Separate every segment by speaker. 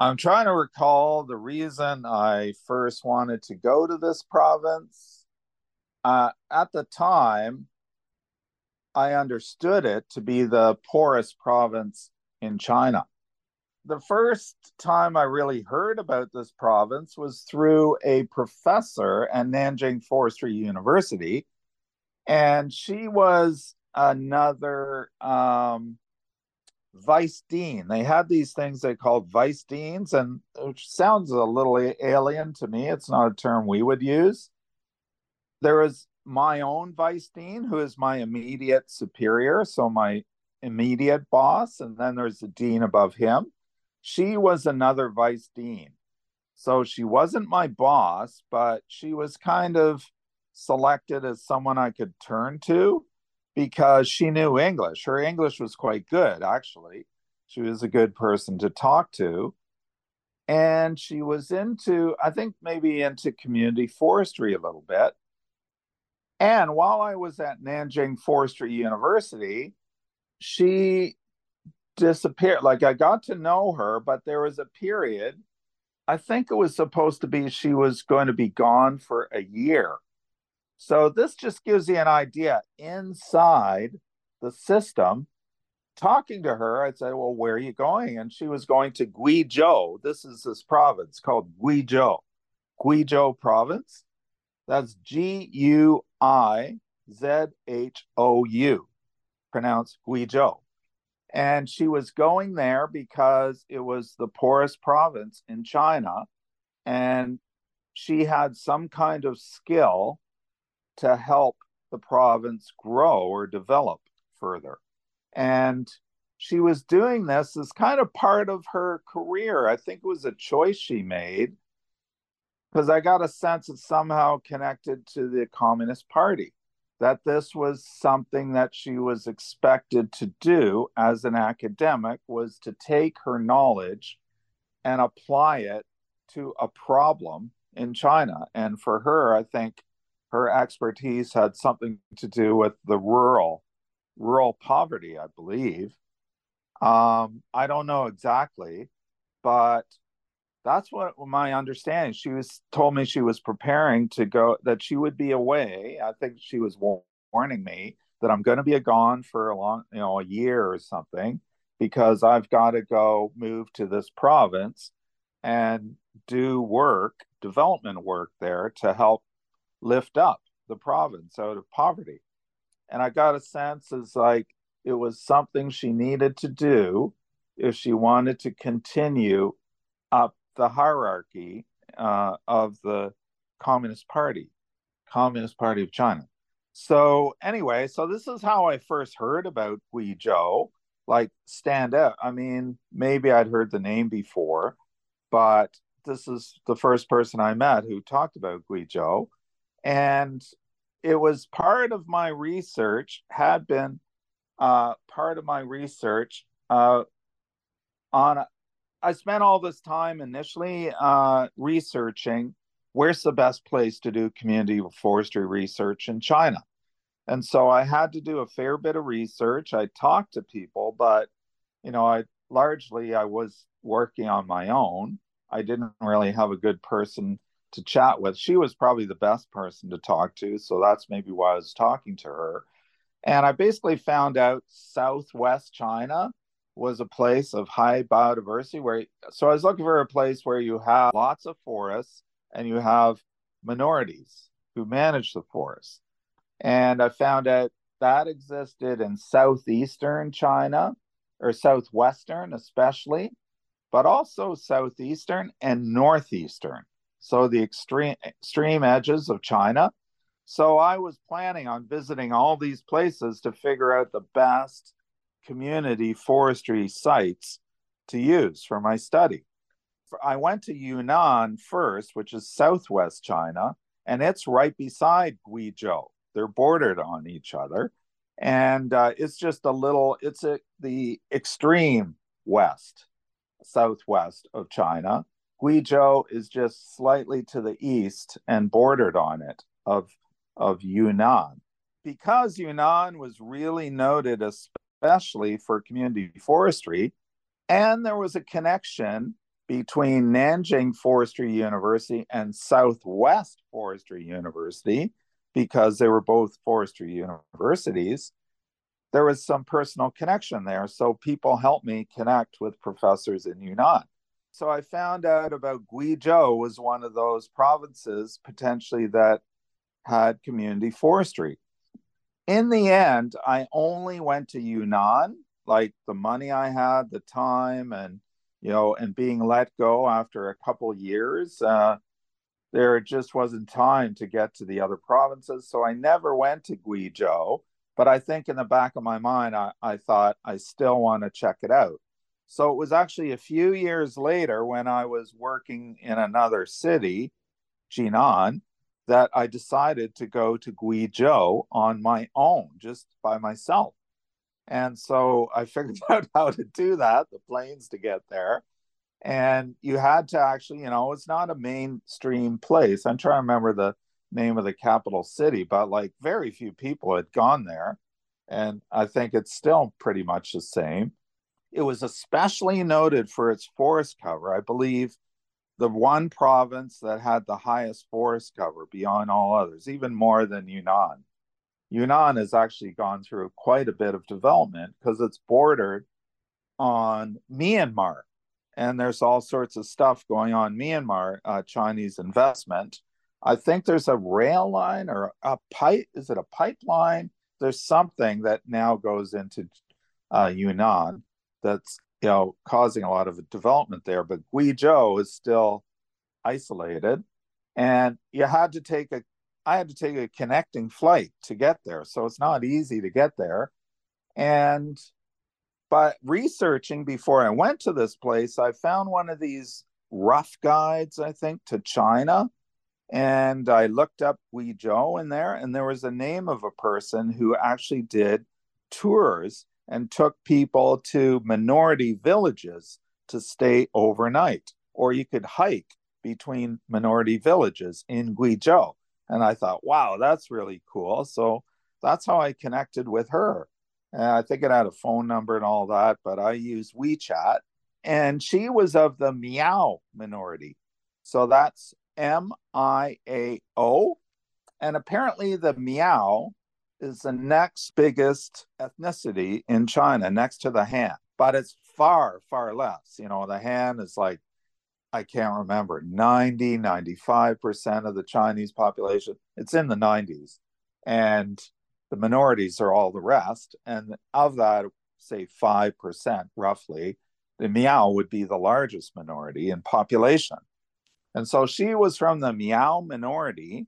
Speaker 1: I'm trying to recall the reason I first wanted to go to this province. Uh, at the time, I understood it to be the poorest province in China. The first time I really heard about this province was through a professor at Nanjing Forestry University. And she was another um, vice dean. They had these things they called vice deans, and which sounds a little alien to me. It's not a term we would use. There was my own vice dean, who is my immediate superior, so my immediate boss, and then there's the dean above him. She was another vice dean. So she wasn't my boss, but she was kind of selected as someone I could turn to because she knew English. Her English was quite good, actually. She was a good person to talk to. And she was into, I think, maybe into community forestry a little bit. And while I was at Nanjing Forestry University, she disappeared. Like I got to know her, but there was a period, I think it was supposed to be she was going to be gone for a year. So this just gives you an idea inside the system. Talking to her, I'd say, Well, where are you going? And she was going to Guizhou. This is this province called Guizhou. Guizhou province. That's G U I Z H O U, pronounced Guizhou. And she was going there because it was the poorest province in China. And she had some kind of skill to help the province grow or develop further. And she was doing this as kind of part of her career. I think it was a choice she made because I got a sense it's somehow connected to the Communist Party, that this was something that she was expected to do as an academic was to take her knowledge and apply it to a problem in China. And for her, I think her expertise had something to do with the rural rural poverty i believe. Um, i don't know exactly but that's what my understanding she was told me she was preparing to go that she would be away. I think she was warning me that i'm going to be gone for a long you know a year or something because i've got to go move to this province and do work development work there to help lift up the province out of poverty. And I got a sense as like it was something she needed to do if she wanted to continue up the hierarchy uh, of the Communist Party, Communist Party of China. So anyway, so this is how I first heard about Guizhou, like stand out. I mean, maybe I'd heard the name before, but this is the first person I met who talked about Guizhou and it was part of my research had been uh, part of my research uh, on i spent all this time initially uh, researching where's the best place to do community forestry research in china. And so i had to do a fair bit of research. I talked to people but you know i largely i was working on my own. I didn't really have a good person to chat with. She was probably the best person to talk to. So that's maybe why I was talking to her. And I basically found out Southwest China was a place of high biodiversity where so I was looking for a place where you have lots of forests and you have minorities who manage the forest. And I found out that existed in southeastern China or southwestern especially, but also southeastern and northeastern so the extreme extreme edges of China. So I was planning on visiting all these places to figure out the best community forestry sites to use for my study. I went to Yunnan first, which is southwest China, and it's right beside Guizhou. They're bordered on each other, and uh, it's just a little. It's a, the extreme west, southwest of China, Guizhou is just slightly to the east and bordered on it of, of Yunnan. Because Yunnan was really noted, especially for community forestry, and there was a connection between Nanjing Forestry University and Southwest Forestry University, because they were both forestry universities, there was some personal connection there. So people helped me connect with professors in Yunnan. So I found out about Guizhou was one of those provinces potentially that had community forestry. In the end, I only went to Yunnan, like the money I had, the time, and you know, and being let go after a couple years. Uh, there just wasn't time to get to the other provinces, so I never went to Guizhou. But I think in the back of my mind, I, I thought I still want to check it out. So it was actually a few years later when I was working in another city, Jinan, that I decided to go to Guizhou on my own, just by myself. And so I figured out how to do that, the planes to get there. And you had to actually, you know, it's not a mainstream place. I'm trying to remember the name of the capital city, but like very few people had gone there. And I think it's still pretty much the same. It was especially noted for its forest cover. I believe the one province that had the highest forest cover beyond all others, even more than Yunnan. Yunnan has actually gone through quite a bit of development because it's bordered on Myanmar. And there's all sorts of stuff going on Myanmar, uh, Chinese investment. I think there's a rail line or a pipe. Is it a pipeline? There's something that now goes into uh, Yunnan that's you know causing a lot of development there. But Guizhou is still isolated, and you had to take a I had to take a connecting flight to get there, so it's not easy to get there. And but researching before I went to this place, I found one of these rough guides, I think, to China. And I looked up Guizhou in there, and there was a name of a person who actually did tours and took people to minority villages to stay overnight, or you could hike between minority villages in Guizhou. And I thought, wow, that's really cool. So that's how I connected with her. And I think it had a phone number and all that, but I used WeChat. And she was of the Miao minority. So that's M I A O. And apparently, the Miao is the next biggest ethnicity in China next to the Han, but it's far, far less. You know, the Han is like, I can't remember, 90, 95% of the Chinese population. It's in the 90s. And the minorities are all the rest. And of that, say 5% roughly, the Miao would be the largest minority in population. And so she was from the Miao minority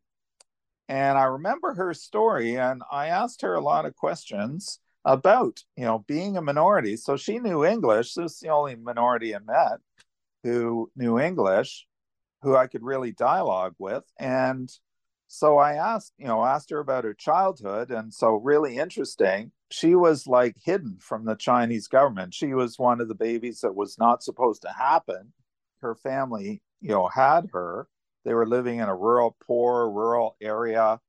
Speaker 1: and I remember her story, and I asked her a lot of questions about, you know, being a minority. So she knew English. This is the only minority I met who knew English, who I could really dialogue with. And so I asked, you know, asked her about her childhood. And so, really interesting, she was like hidden from the Chinese government. She was one of the babies that was not supposed to happen. Her family, you know, had her they were living in a rural, poor, rural area.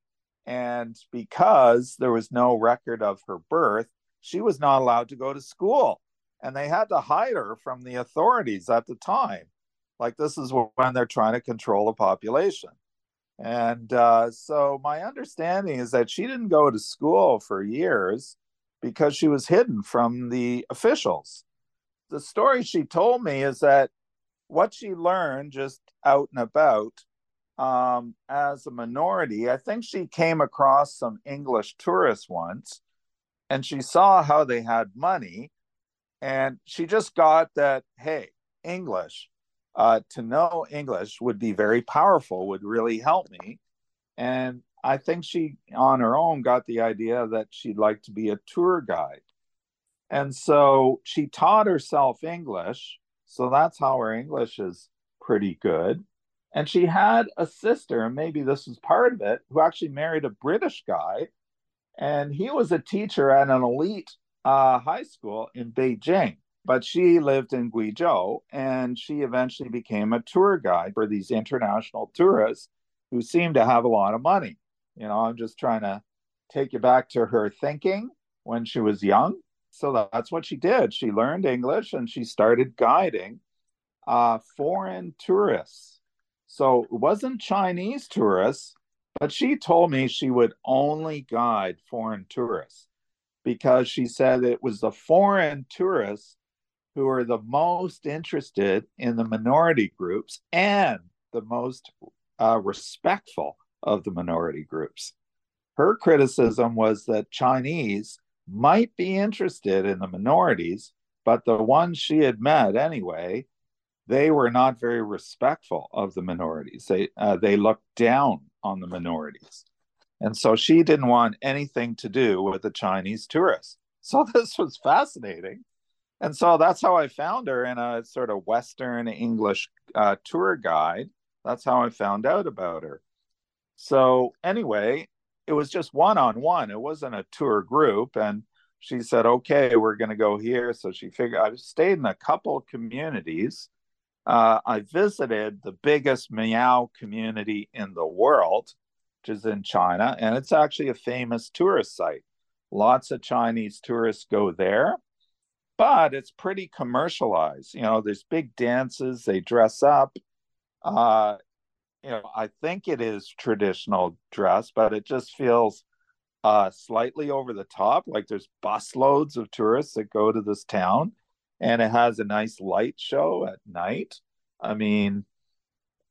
Speaker 1: And because there was no record of her birth, she was not allowed to go to school. And they had to hide her from the authorities at the time. Like, this is when they're trying to control the population. And uh, so, my understanding is that she didn't go to school for years because she was hidden from the officials. The story she told me is that what she learned just out and about um, as a minority, I think she came across some English tourists once and she saw how they had money and she just got that, hey, English, uh, to know English would be very powerful, would really help me. And I think she, on her own, got the idea that she'd like to be a tour guide. And so she taught herself English so that's how her English is pretty good. And she had a sister, and maybe this was part of it, who actually married a British guy. And he was a teacher at an elite uh, high school in Beijing. But she lived in Guizhou, and she eventually became a tour guide for these international tourists who seem to have a lot of money. You know, I'm just trying to take you back to her thinking when she was young so that's what she did. She learned English and she started guiding uh, foreign tourists. So it wasn't Chinese tourists, but she told me she would only guide foreign tourists because she said it was the foreign tourists who are the most interested in the minority groups and the most uh, respectful of the minority groups. Her criticism was that Chinese might be interested in the minorities, but the ones she had met anyway, they were not very respectful of the minorities. They uh, they looked down on the minorities, and so she didn't want anything to do with the Chinese tourists. So this was fascinating, and so that's how I found her in a sort of Western English uh, tour guide. That's how I found out about her. So anyway, it was just one on one. It wasn't a tour group, and she said, "Okay, we're going to go here." So she figured I stayed in a couple communities. Uh, I visited the biggest Miao community in the world, which is in China, and it's actually a famous tourist site. Lots of Chinese tourists go there, but it's pretty commercialized. You know, there's big dances, they dress up. Uh, you know, I think it is traditional dress, but it just feels uh, slightly over the top. Like there's busloads of tourists that go to this town, and it has a nice light show at night. I mean,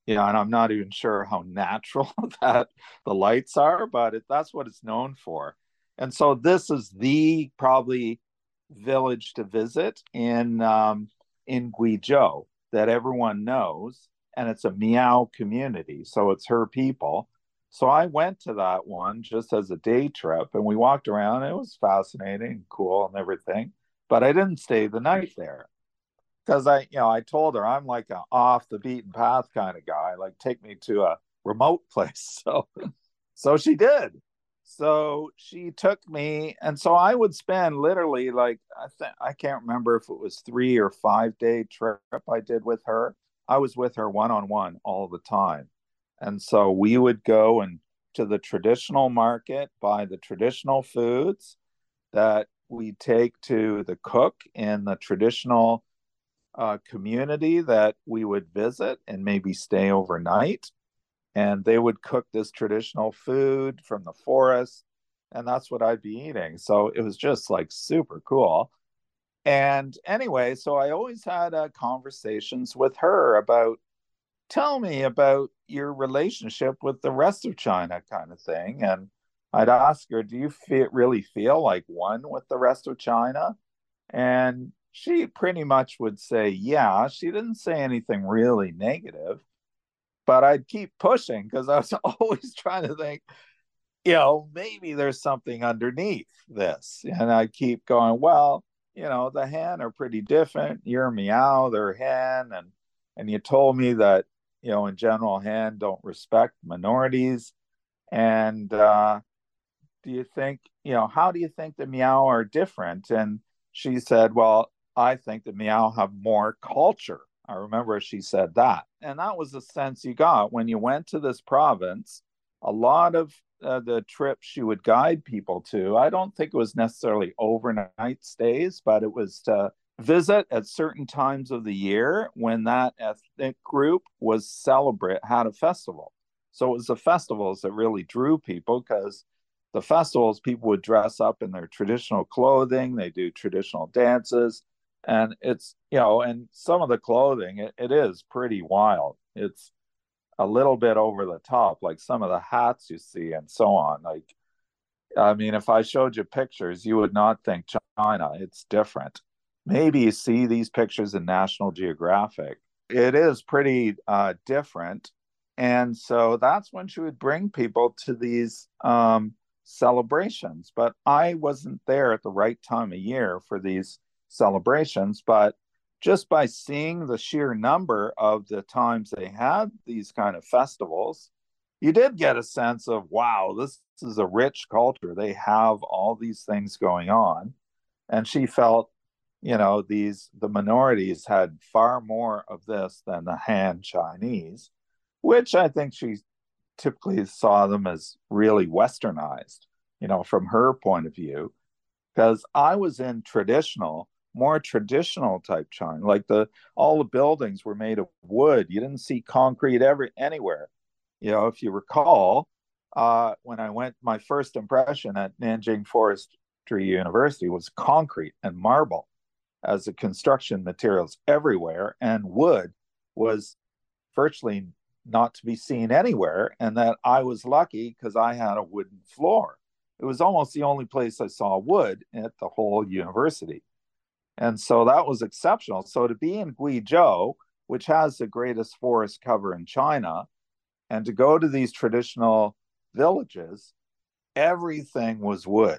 Speaker 1: you know, and I'm not even sure how natural that the lights are, but it, that's what it's known for. And so this is the probably village to visit in um, in Guizhou that everyone knows, and it's a Miao community, so it's her people so I went to that one just as a day trip and we walked around. It was fascinating, and cool, and everything. But I didn't stay the night there because I, you know, I told her I'm like an off the beaten path kind of guy. Like, take me to a remote place. So, so she did. So she took me, and so I would spend literally like I think I can't remember if it was three or five day trip I did with her. I was with her one on one all the time and so we would go and to the traditional market, buy the traditional foods that we take to the cook in the traditional uh, community that we would visit and maybe stay overnight. And they would cook this traditional food from the forest. And that's what I'd be eating. So it was just like super cool. And anyway, so I always had uh, conversations with her about tell me about your relationship with the rest of China, kind of thing. And I'd ask her, do you feel, really feel like one with the rest of China? And she pretty much would say, yeah. She didn't say anything really negative, but I'd keep pushing because I was always trying to think, you know, maybe there's something underneath this. And I keep going, well, you know, the Han are pretty different. You're Miao, they're Han. And and you told me that you know, in general, Han don't respect minorities. And uh, do you think, you know, how do you think the Miao are different? And she said, well, I think the Miao have more culture. I remember she said that. And that was the sense you got when you went to this province. A lot of uh, the trips she would guide people to, I don't think it was necessarily overnight stays, but it was to visit at certain times of the year when that ethnic group was celebrate had a festival. So it was the festivals that really drew people because the festivals people would dress up in their traditional clothing, they do traditional dances, and it's you know, and some of the clothing it, it is pretty wild. It's a little bit over the top, like some of the hats you see and so on. Like, I mean, if I showed you pictures, you would not think China. It's different maybe you see these pictures in National Geographic. It is pretty uh, different. And so that's when she would bring people to these um, celebrations. But I wasn't there at the right time of year for these celebrations. But just by seeing the sheer number of the times they had these kind of festivals, you did get a sense of, wow, this is a rich culture. They have all these things going on. And she felt you know these the minorities had far more of this than the han chinese which i think she typically saw them as really westernized you know from her point of view because i was in traditional more traditional type China. Like the all the buildings were made of wood. You didn't see concrete every anywhere. You know, if you recall, uh, when I went, my first impression at Nanjing Forestry University was concrete and marble as the construction materials everywhere, and wood was virtually not to be seen anywhere. And that I was lucky because I had a wooden floor. It was almost the only place I saw wood at the whole university. And so that was exceptional. So to be in Guizhou, which has the greatest forest cover in China, and to go to these traditional villages, everything was wood.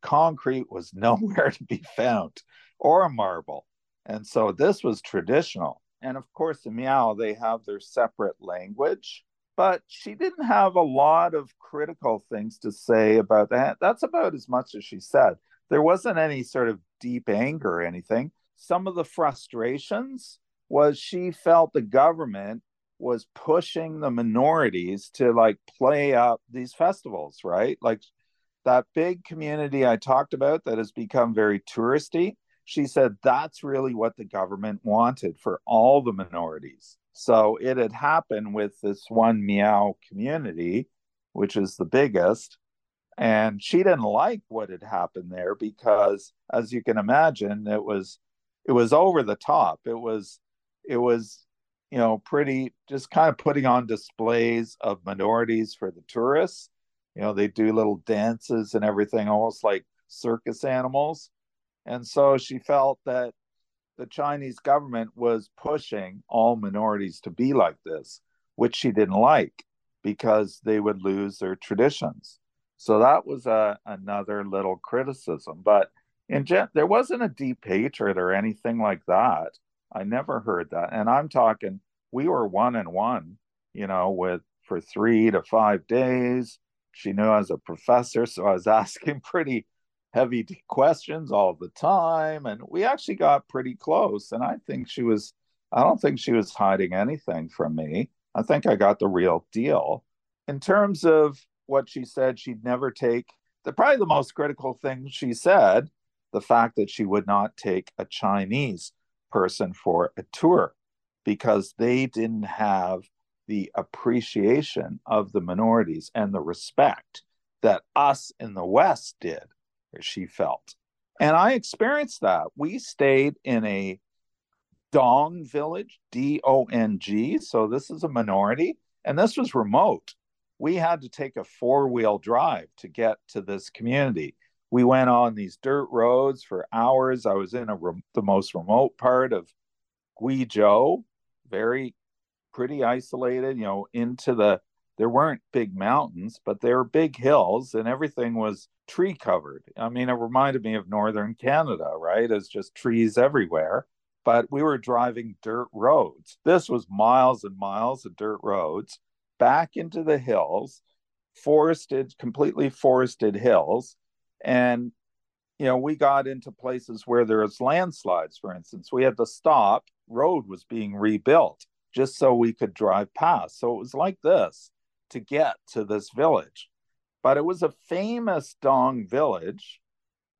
Speaker 1: Concrete was nowhere to be found or marble. And so this was traditional. And of course, in Miao, they have their separate language, but she didn't have a lot of critical things to say about that. That's about as much as she said. There wasn't any sort of deep anger or anything. Some of the frustrations was she felt the government was pushing the minorities to like play up these festivals, right? Like that big community I talked about that has become very touristy. She said that's really what the government wanted for all the minorities. So it had happened with this one Miao community, which is the biggest. And she didn't like what had happened there because, as you can imagine, it was it was over the top. It was it was you know, pretty just kind of putting on displays of minorities for the tourists. You know, they do little dances and everything, almost like circus animals. And so she felt that the Chinese government was pushing all minorities to be like this, which she didn't like because they would lose their traditions. So that was a, another little criticism. But in gen- there wasn't a deep hatred or anything like that. I never heard that. And I'm talking, we were one and one, you know, with for three to five days. She knew I was a professor, so I was asking pretty heavy questions all the time. And we actually got pretty close. And I think she was, I don't think she was hiding anything from me. I think I got the real deal. In terms of what she said, she'd never take the probably the most critical thing she said, the fact that she would not take a Chinese person for a tour because they didn't have the appreciation of the minorities and the respect that us in the West did, she felt. And I experienced that. We stayed in a Dong village, D O N G. So this is a minority, and this was remote. We had to take a four wheel drive to get to this community. We went on these dirt roads for hours. I was in re- the most remote part of Guizhou, very pretty isolated, you know, into the there weren't big mountains, but there were big hills and everything was tree covered. I mean, it reminded me of northern Canada, right? It's just trees everywhere. But we were driving dirt roads. This was miles and miles of dirt roads back into the hills, forested, completely forested hills. And, you know, we got into places where there was landslides, for instance. We had to stop, road was being rebuilt just so we could drive past. So it was like this to get to this village. But it was a famous Dong village,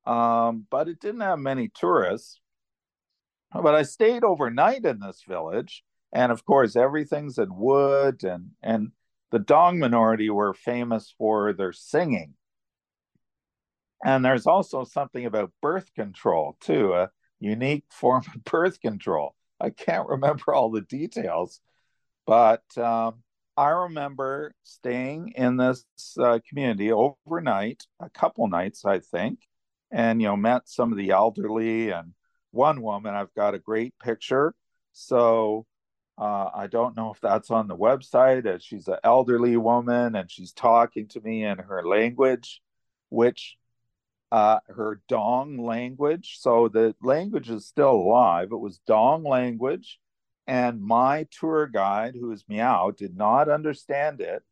Speaker 1: um, but it didn't have many tourists. But I stayed overnight in this village, and of course, everything's in wood, and and the Dong minority were famous for their singing. And there's also something about birth control too, a unique form of birth control. I can't remember all the details, but um, I remember staying in this uh, community overnight, a couple nights, I think, and you know met some of the elderly and one woman. I've got a great picture, so uh, I don't know if that's on the website. As she's an elderly woman and she's talking to me in her language, which uh, her Dong language. So the language is still alive. It was Dong language. And my tour guide, who is Miao, did not understand it.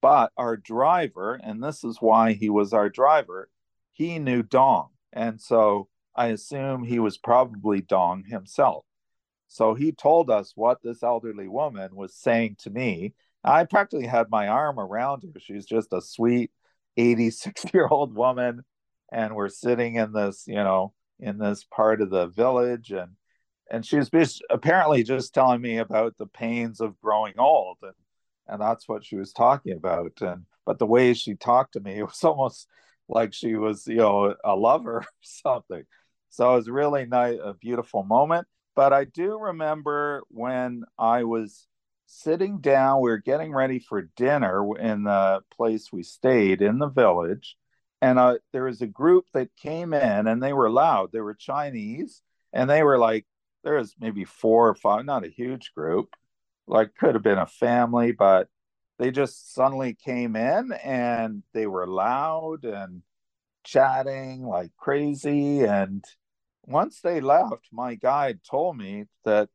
Speaker 1: But our driver, and this is why he was our driver, he knew Dong. And so I assume he was probably Dong himself. So he told us what this elderly woman was saying to me. I practically had my arm around her. She's just a sweet 86 year old woman. And we're sitting in this, you know, in this part of the village. And and she was apparently just telling me about the pains of growing old. And and that's what she was talking about. And but the way she talked to me it was almost like she was you know a lover or something. So it was really nice a beautiful moment but i do remember when i was sitting down we were getting ready for dinner in the place we stayed in the village. And uh, there was a group that came in and they were loud. They were chinese and they were like there was maybe four or five not a huge group like could have been a family but they just suddenly came in and they were loud and chatting like crazy. And once they left my guide told me that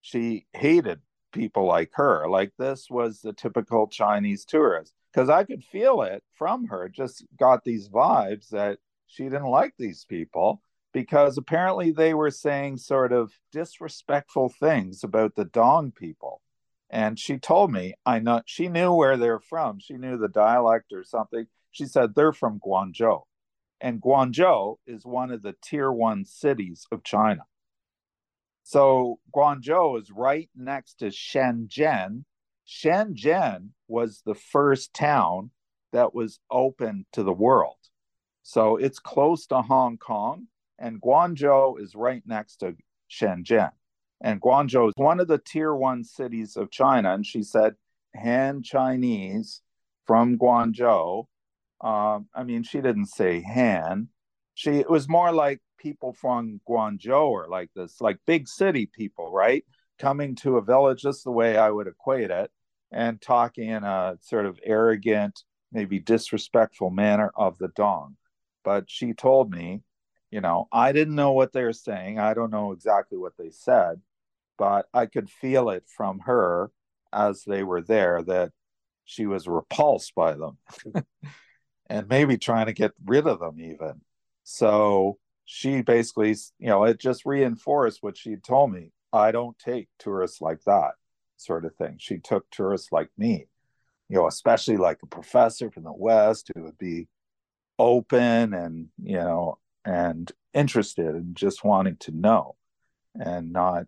Speaker 1: she hated people like her like this was the typical chinese tourist because i could feel it from her just got these vibes that she didn't like these people because apparently they were saying sort of disrespectful things about the dong people. And she told me i know she knew where they're from. She knew the dialect or something. She said they're from guangzhou and guangzhou is one of the tier one cities of china so guangzhou is right next to shenzhen shenzhen was the first town that was open to the world so it's close to hong kong and guangzhou is right next to shenzhen and Guangzhou is one of the tier one cities of China. And she said, Han Chinese from Guangzhou. Um, I mean, she didn't say Han. She it was more like people from Guangzhou or like this, like big city people, right? Coming to a village, just the way I would equate it, and talking in a sort of arrogant, maybe disrespectful manner of the Dong. But she told me, you know, I didn't know what they were saying. I don't know exactly what they said, but I could feel it from her as they were there that she was repulsed by them and maybe trying to get rid of them even. So she basically, you know, it just reinforced what she told me. I don't take tourists like that sort of thing. She took tourists like me, you know, especially like a professor from the West who would be open and, you know, and interested and just wanting to know and not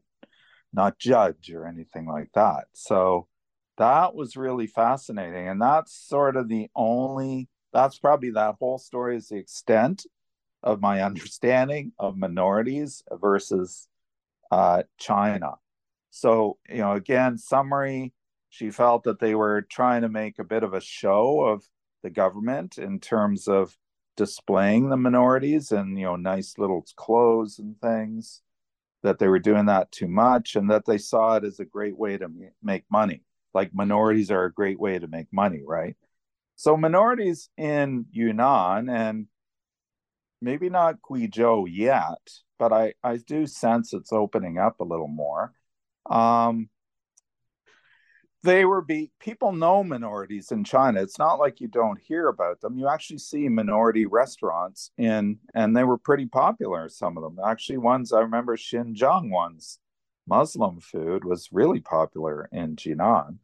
Speaker 1: not judge or anything like that. So that was really fascinating. And that's sort of the only, that's probably that whole story is the extent of my understanding of minorities versus uh, China. So, you know, again, summary, she felt that they were trying to make a bit of a show of the government in terms of displaying the minorities and, you know, nice little clothes and things that they were doing that too much and that they saw it as a great way to make money. Like minorities are a great way to make money, right? So minorities in Yunnan and maybe not Guizhou yet, but I, I do sense it's opening up a little more. Um, they were be people know minorities in China. It's not like you don't hear about them. You actually see minority restaurants in, and they were pretty popular. Some of them, actually, ones I remember Xinjiang ones, Muslim food was really popular in Jinan.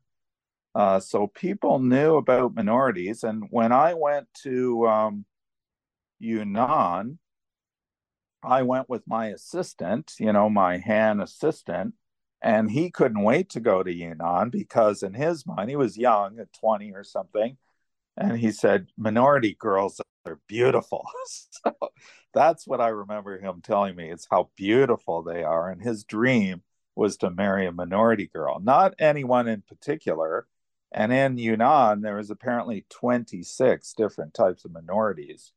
Speaker 1: Uh, so people knew about minorities, and when I went to um, Yunnan, I went with my assistant, you know, my Han assistant, and he couldn't wait to go to Yunnan because, in his mind, he was young at 20 or something. And he said, minority girls are beautiful. so that's what I remember him telling me. It's how beautiful they are. And his dream was to marry a minority girl, not anyone in particular. And in Yunnan, there was apparently 26 different types of minorities.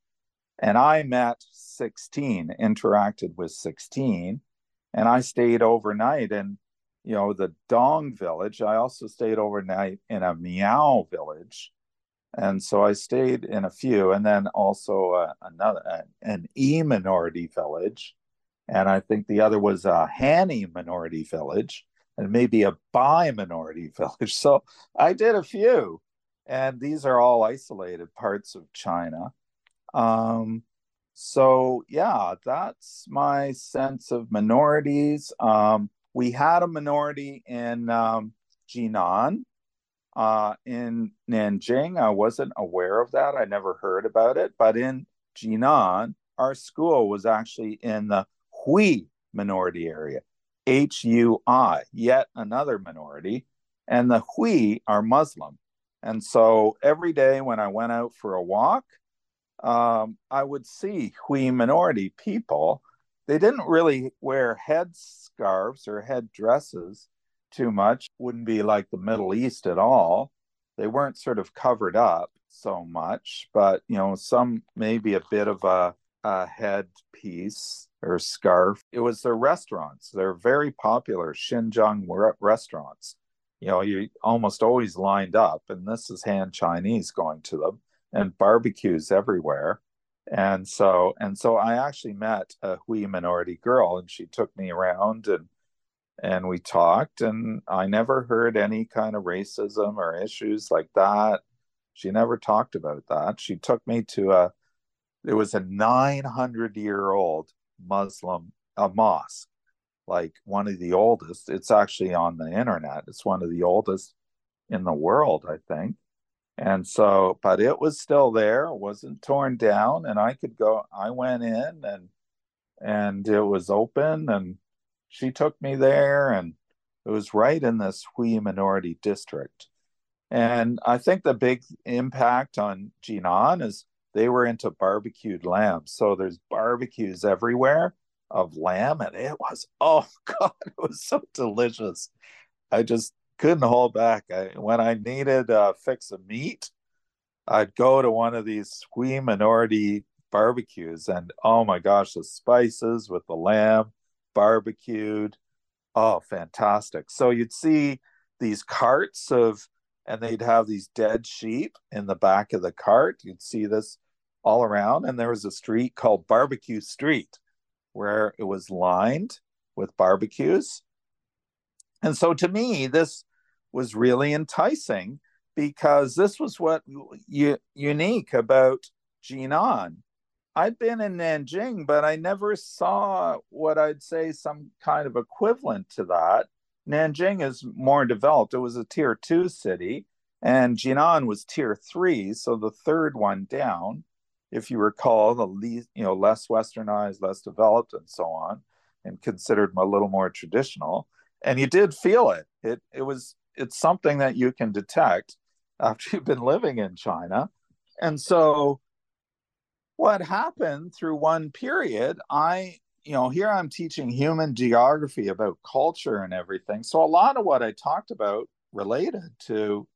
Speaker 1: And I met 16, interacted with 16, and I stayed overnight. And you know, the Dong village. I also stayed overnight in a Miao village. And so I stayed in a few, and then also uh, another uh, an E minority village, and I think the other was a Hani minority village, and maybe a Bai minority village. So I did a few, and these are all isolated parts of China. Um, so yeah, that's my sense of minorities. Um, we had a minority in um, Jinan. Uh, in Nanjing, I wasn't aware of that. I never heard about it. But in Jinan, our school was actually in the Hui minority area, H U I, yet another minority. And the Hui are Muslim. And so every day when I went out for a walk, um, I would see Hui minority people. They didn't really wear head scarves or head dresses too much, wouldn't be like the Middle East at all. They weren't sort of covered up so much, but you know, some maybe a bit of a, a head piece or scarf. It was their restaurants. They're very popular Xinjiang re- restaurants. You know, you almost always lined up, and this is Han Chinese going to them, and barbecues everywhere. And so, and so, I actually met a Hui minority girl, and she took me around and and we talked, and I never heard any kind of racism or issues like that. She never talked about that. She took me to a it was a 900 year old Muslim a mosque, like one of the oldest. It's actually on the internet. It's one of the oldest in the world, I think. And so, but it was still there, wasn't torn down, and I could go. I went in and and it was open, and she took me there, and it was right in this Hui minority district. And I think the big impact on Jinan is they were into barbecued lamb. So there's barbecues everywhere of lamb, and it was oh god, it was so delicious. I just couldn't hold back. I, when I needed a fix of meat, I'd go to one of these Hui minority barbecues, and oh my gosh, the spices with the lamb barbecued, oh fantastic. So you'd see these carts of and they'd have these dead sheep in the back of the cart. You'd see this all around. And there was a street called Barbecue Street where it was lined with barbecues. And so to me, this was really enticing because this was what u- unique about Jinan. I'd been in Nanjing, but I never saw what I'd say some kind of equivalent to that. Nanjing is more developed. It was a tier two city, and Jinan was tier three, so the third one down if you recall, the least, you know, less westernized, less developed, and so on, and considered a little more traditional. And you did feel it. It it was it's something that you can detect after you've been living in China. And so what happened through one period, I, you know, here I'm teaching human geography about culture and everything. So a lot of what I talked about related to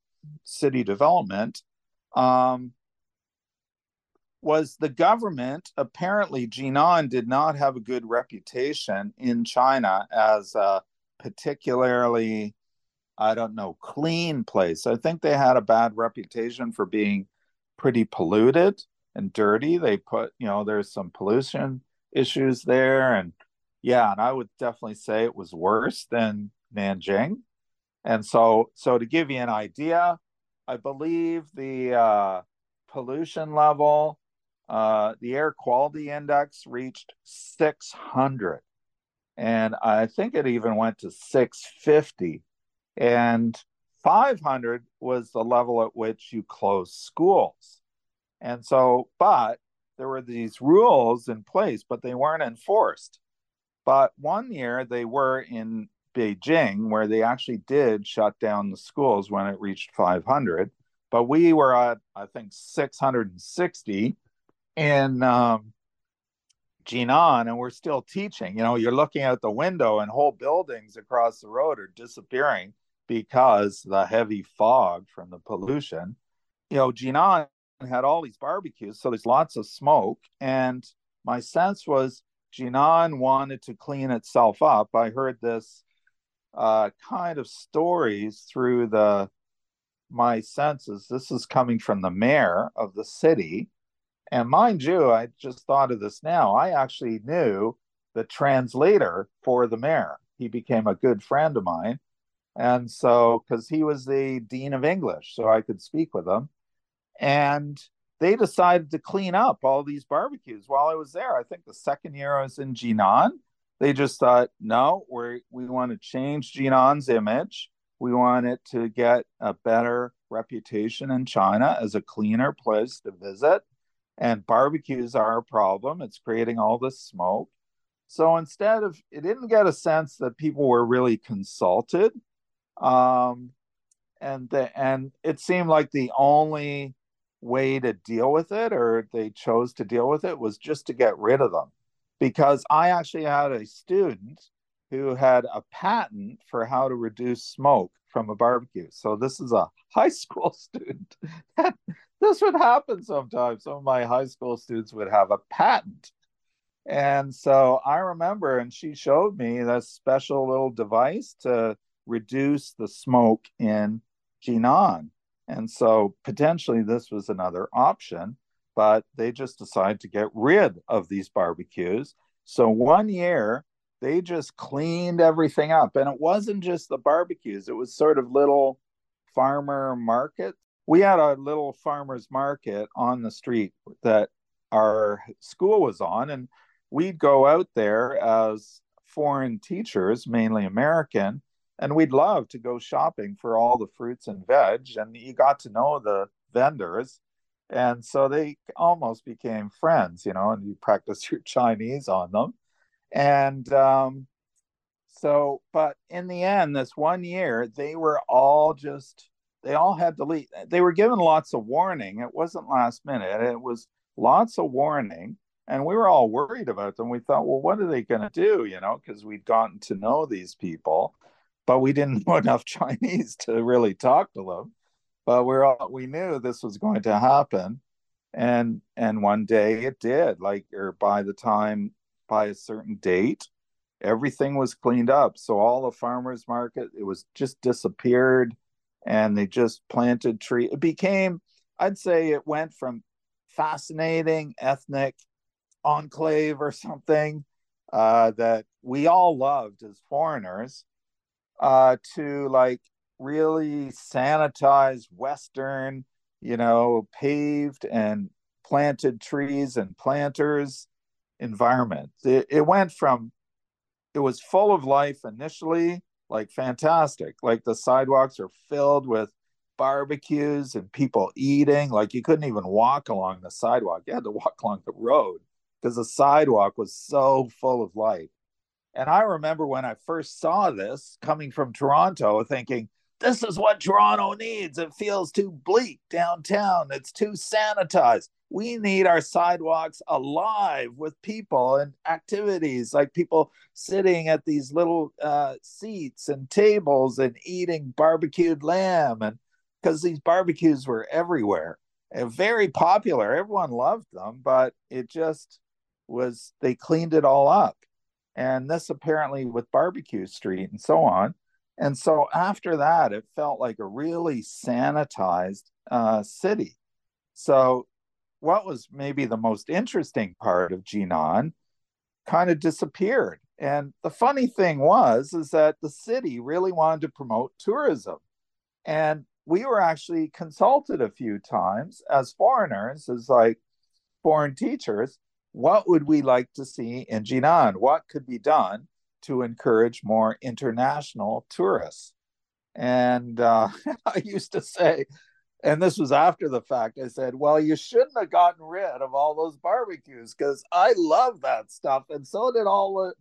Speaker 1: city development um, was the government apparently Jinan did not have a good reputation in China as a particularly I don't know clean place. I think they had a bad reputation for being pretty polluted and dirty. They put, you know, there's some pollution issues there and yeah, and I would definitely say it was worse than Nanjing. And so so to give you an idea, I believe the uh, pollution level uh, the air quality index reached 600 and i think it even went to 650 and 500 was the level at which you close schools. And so but there were these rules in place but they weren't enforced. But one year they were in beijing where they actually did shut down the schools when it reached 500 but we were at i think 660 in um, Jinan, and we're still teaching. You know, you're looking out the window, and whole buildings across the road are disappearing because the heavy fog from the pollution. You know, Jinan had all these barbecues, so there's lots of smoke. And my sense was Jinan wanted to clean itself up. I heard this uh, kind of stories through the my senses. This is coming from the mayor of the city and mind you, I just thought of this now. I actually knew the translator for the mayor. He became a good friend of mine. And so, because he was the dean of English, so I could speak with him. And they decided to clean up all these barbecues while I was there. I think the second year I was in Jinan, they just thought, no, we we want to change Jinan's image. We want it to get a better reputation in China as a cleaner place to visit and barbecues are a problem. It's creating all this smoke. So instead of, it didn't get a sense that people were really consulted. Um, and the, and it seemed like the only way to deal with it, or they chose to deal with it, was just to get rid of them. Because I actually had a student who had a patent for how to reduce smoke from a barbecue. So this is a high school student. This would happen sometimes. Some of my high school students would have a patent. And so I remember, and she showed me this special little device to reduce the smoke in Jinan. And so potentially this was another option, but they just decided to get rid of these barbecues. So one year they just cleaned everything up. And it wasn't just the barbecues, it was sort of little farmer market. We had a little farmer's market on the street that our school was on, and we'd go out there as foreign teachers, mainly American, and we'd love to go shopping for all the fruits and veg. And you got to know the vendors. And so they almost became friends, you know, and you practice your Chinese on them. And um, so, but in the end, this one year, they were all just, they all had to leave. They were given lots of warning. It wasn't last minute, it was lots of warning. And we were all worried about them. We thought, well, what are they going to do? You know, because we'd gotten to know these people but we didn't know enough Chinese to really talk to them. But we're all, we knew this was going to happen, and and one day it did. Like or by the time by a certain date, everything was cleaned up. So all the farmers market it was just disappeared, and they just planted tree. It became I'd say it went from fascinating ethnic enclave or something uh, that we all loved as foreigners uh, to like really sanitized Western, you know, paved and planted trees and planters environment. It, it went from, it was full of life initially, like fantastic. Like the sidewalks are filled with barbecues and people eating. Like you couldn't even walk along the sidewalk. You had to walk along the road because the sidewalk was so full of life. And I remember when I first saw this coming from Toronto, thinking, this is what Toronto needs. It feels too bleak downtown, it's too sanitized. We need our sidewalks alive with people and activities like people sitting at these little uh, seats and tables and eating barbecued lamb. And because these barbecues were everywhere and very popular, everyone loved them, but it just was, they cleaned it all up and this apparently with barbecue street and so on and so after that it felt like a really sanitized uh, city. So what was maybe the most interesting part of jinan kind of disappeared. And the funny thing was is that the city really wanted to promote tourism. And we were actually consulted a few times as foreigners as like foreign teachers what would we like to see in Jinan? What could be done to encourage more international tourists? And uh, I used to say, and this was after the fact, I said, well, you shouldn't have gotten rid of all those barbecues because I love that stuff. And so did all the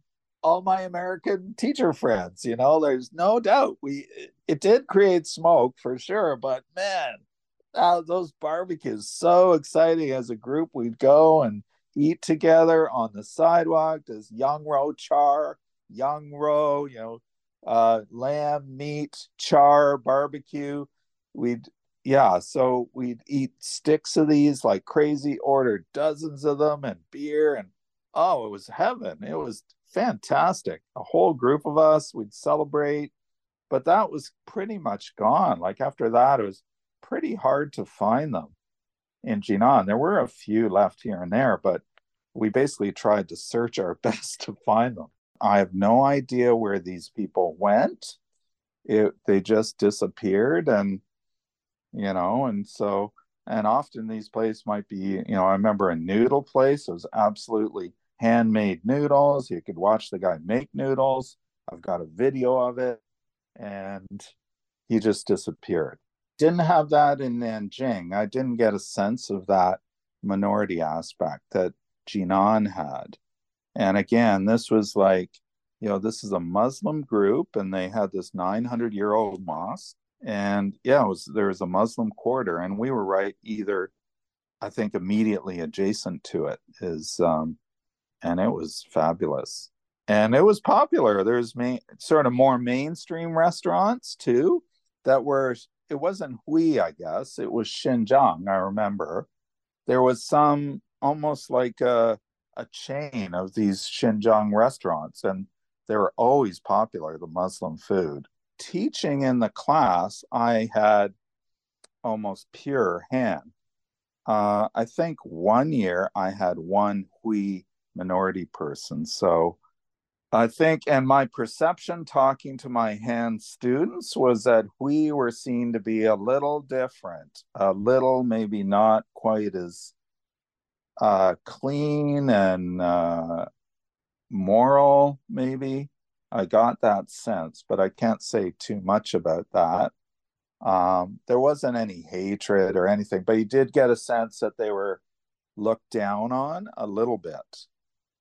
Speaker 1: all my American teacher friends. You know, there's no doubt we it did create smoke for sure, but man, uh, those barbecues so exciting as a group. We'd go and eat together on the sidewalk. Does young Rou char, Yang rou, you know, uh, lamb meat char barbecue. We'd yeah, so we'd eat sticks of these like crazy, order dozens of them and beer and oh, it was heaven. It was fantastic. A whole group of us, we'd celebrate, but that was pretty much gone. Like after that, it was pretty hard to find them in Jinan. There were a few left here and there, but we basically tried to search our best to find them. I have no idea where these people went. It, they just disappeared and you know and so and often these places might be you know i remember a noodle place. It was absolutely handmade noodles. You could watch the guy make noodles. I've got a video of it. And he just disappeared. Didn't have that in nanjing. I didn't get a sense of that minority aspect that Jinan had. And again, this was like, you know, this is a Muslim group and they had this 900 year old mosque. And yeah, was there was a Muslim quarter, and we were right either, I think, immediately adjacent to it is, um, and it was fabulous. And it was popular. There's main, sort of more mainstream restaurants too that were. It wasn't Hui, I guess. It was Xinjiang. I remember there was some almost like a a chain of these Xinjiang restaurants, and they were always popular, the Muslim food. Teaching in the class, I had almost pure Han. Uh, I think one year I had one Hui minority person. So I think, and my perception talking to my Han students was that Hui were seen to be a little different, a little maybe not quite as uh, clean and uh, moral, maybe. I got that sense, but I can't say too much about that. Um, there wasn't any hatred or anything, but you did get a sense that they were looked down on a little bit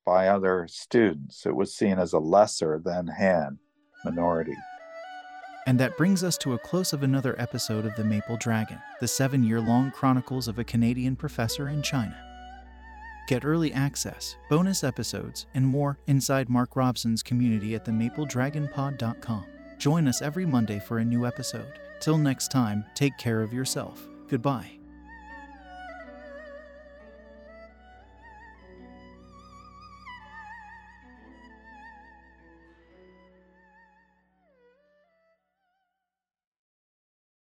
Speaker 1: by other students. It was seen as a lesser than Han minority.
Speaker 2: And that brings us to a close of another episode of The Maple Dragon, the seven year long chronicles of a Canadian professor in China. Get early access, bonus episodes, and more inside Mark Robson's community at themapledragonpod.com. Join us every Monday for a new episode. Till next time, take care of yourself. Goodbye.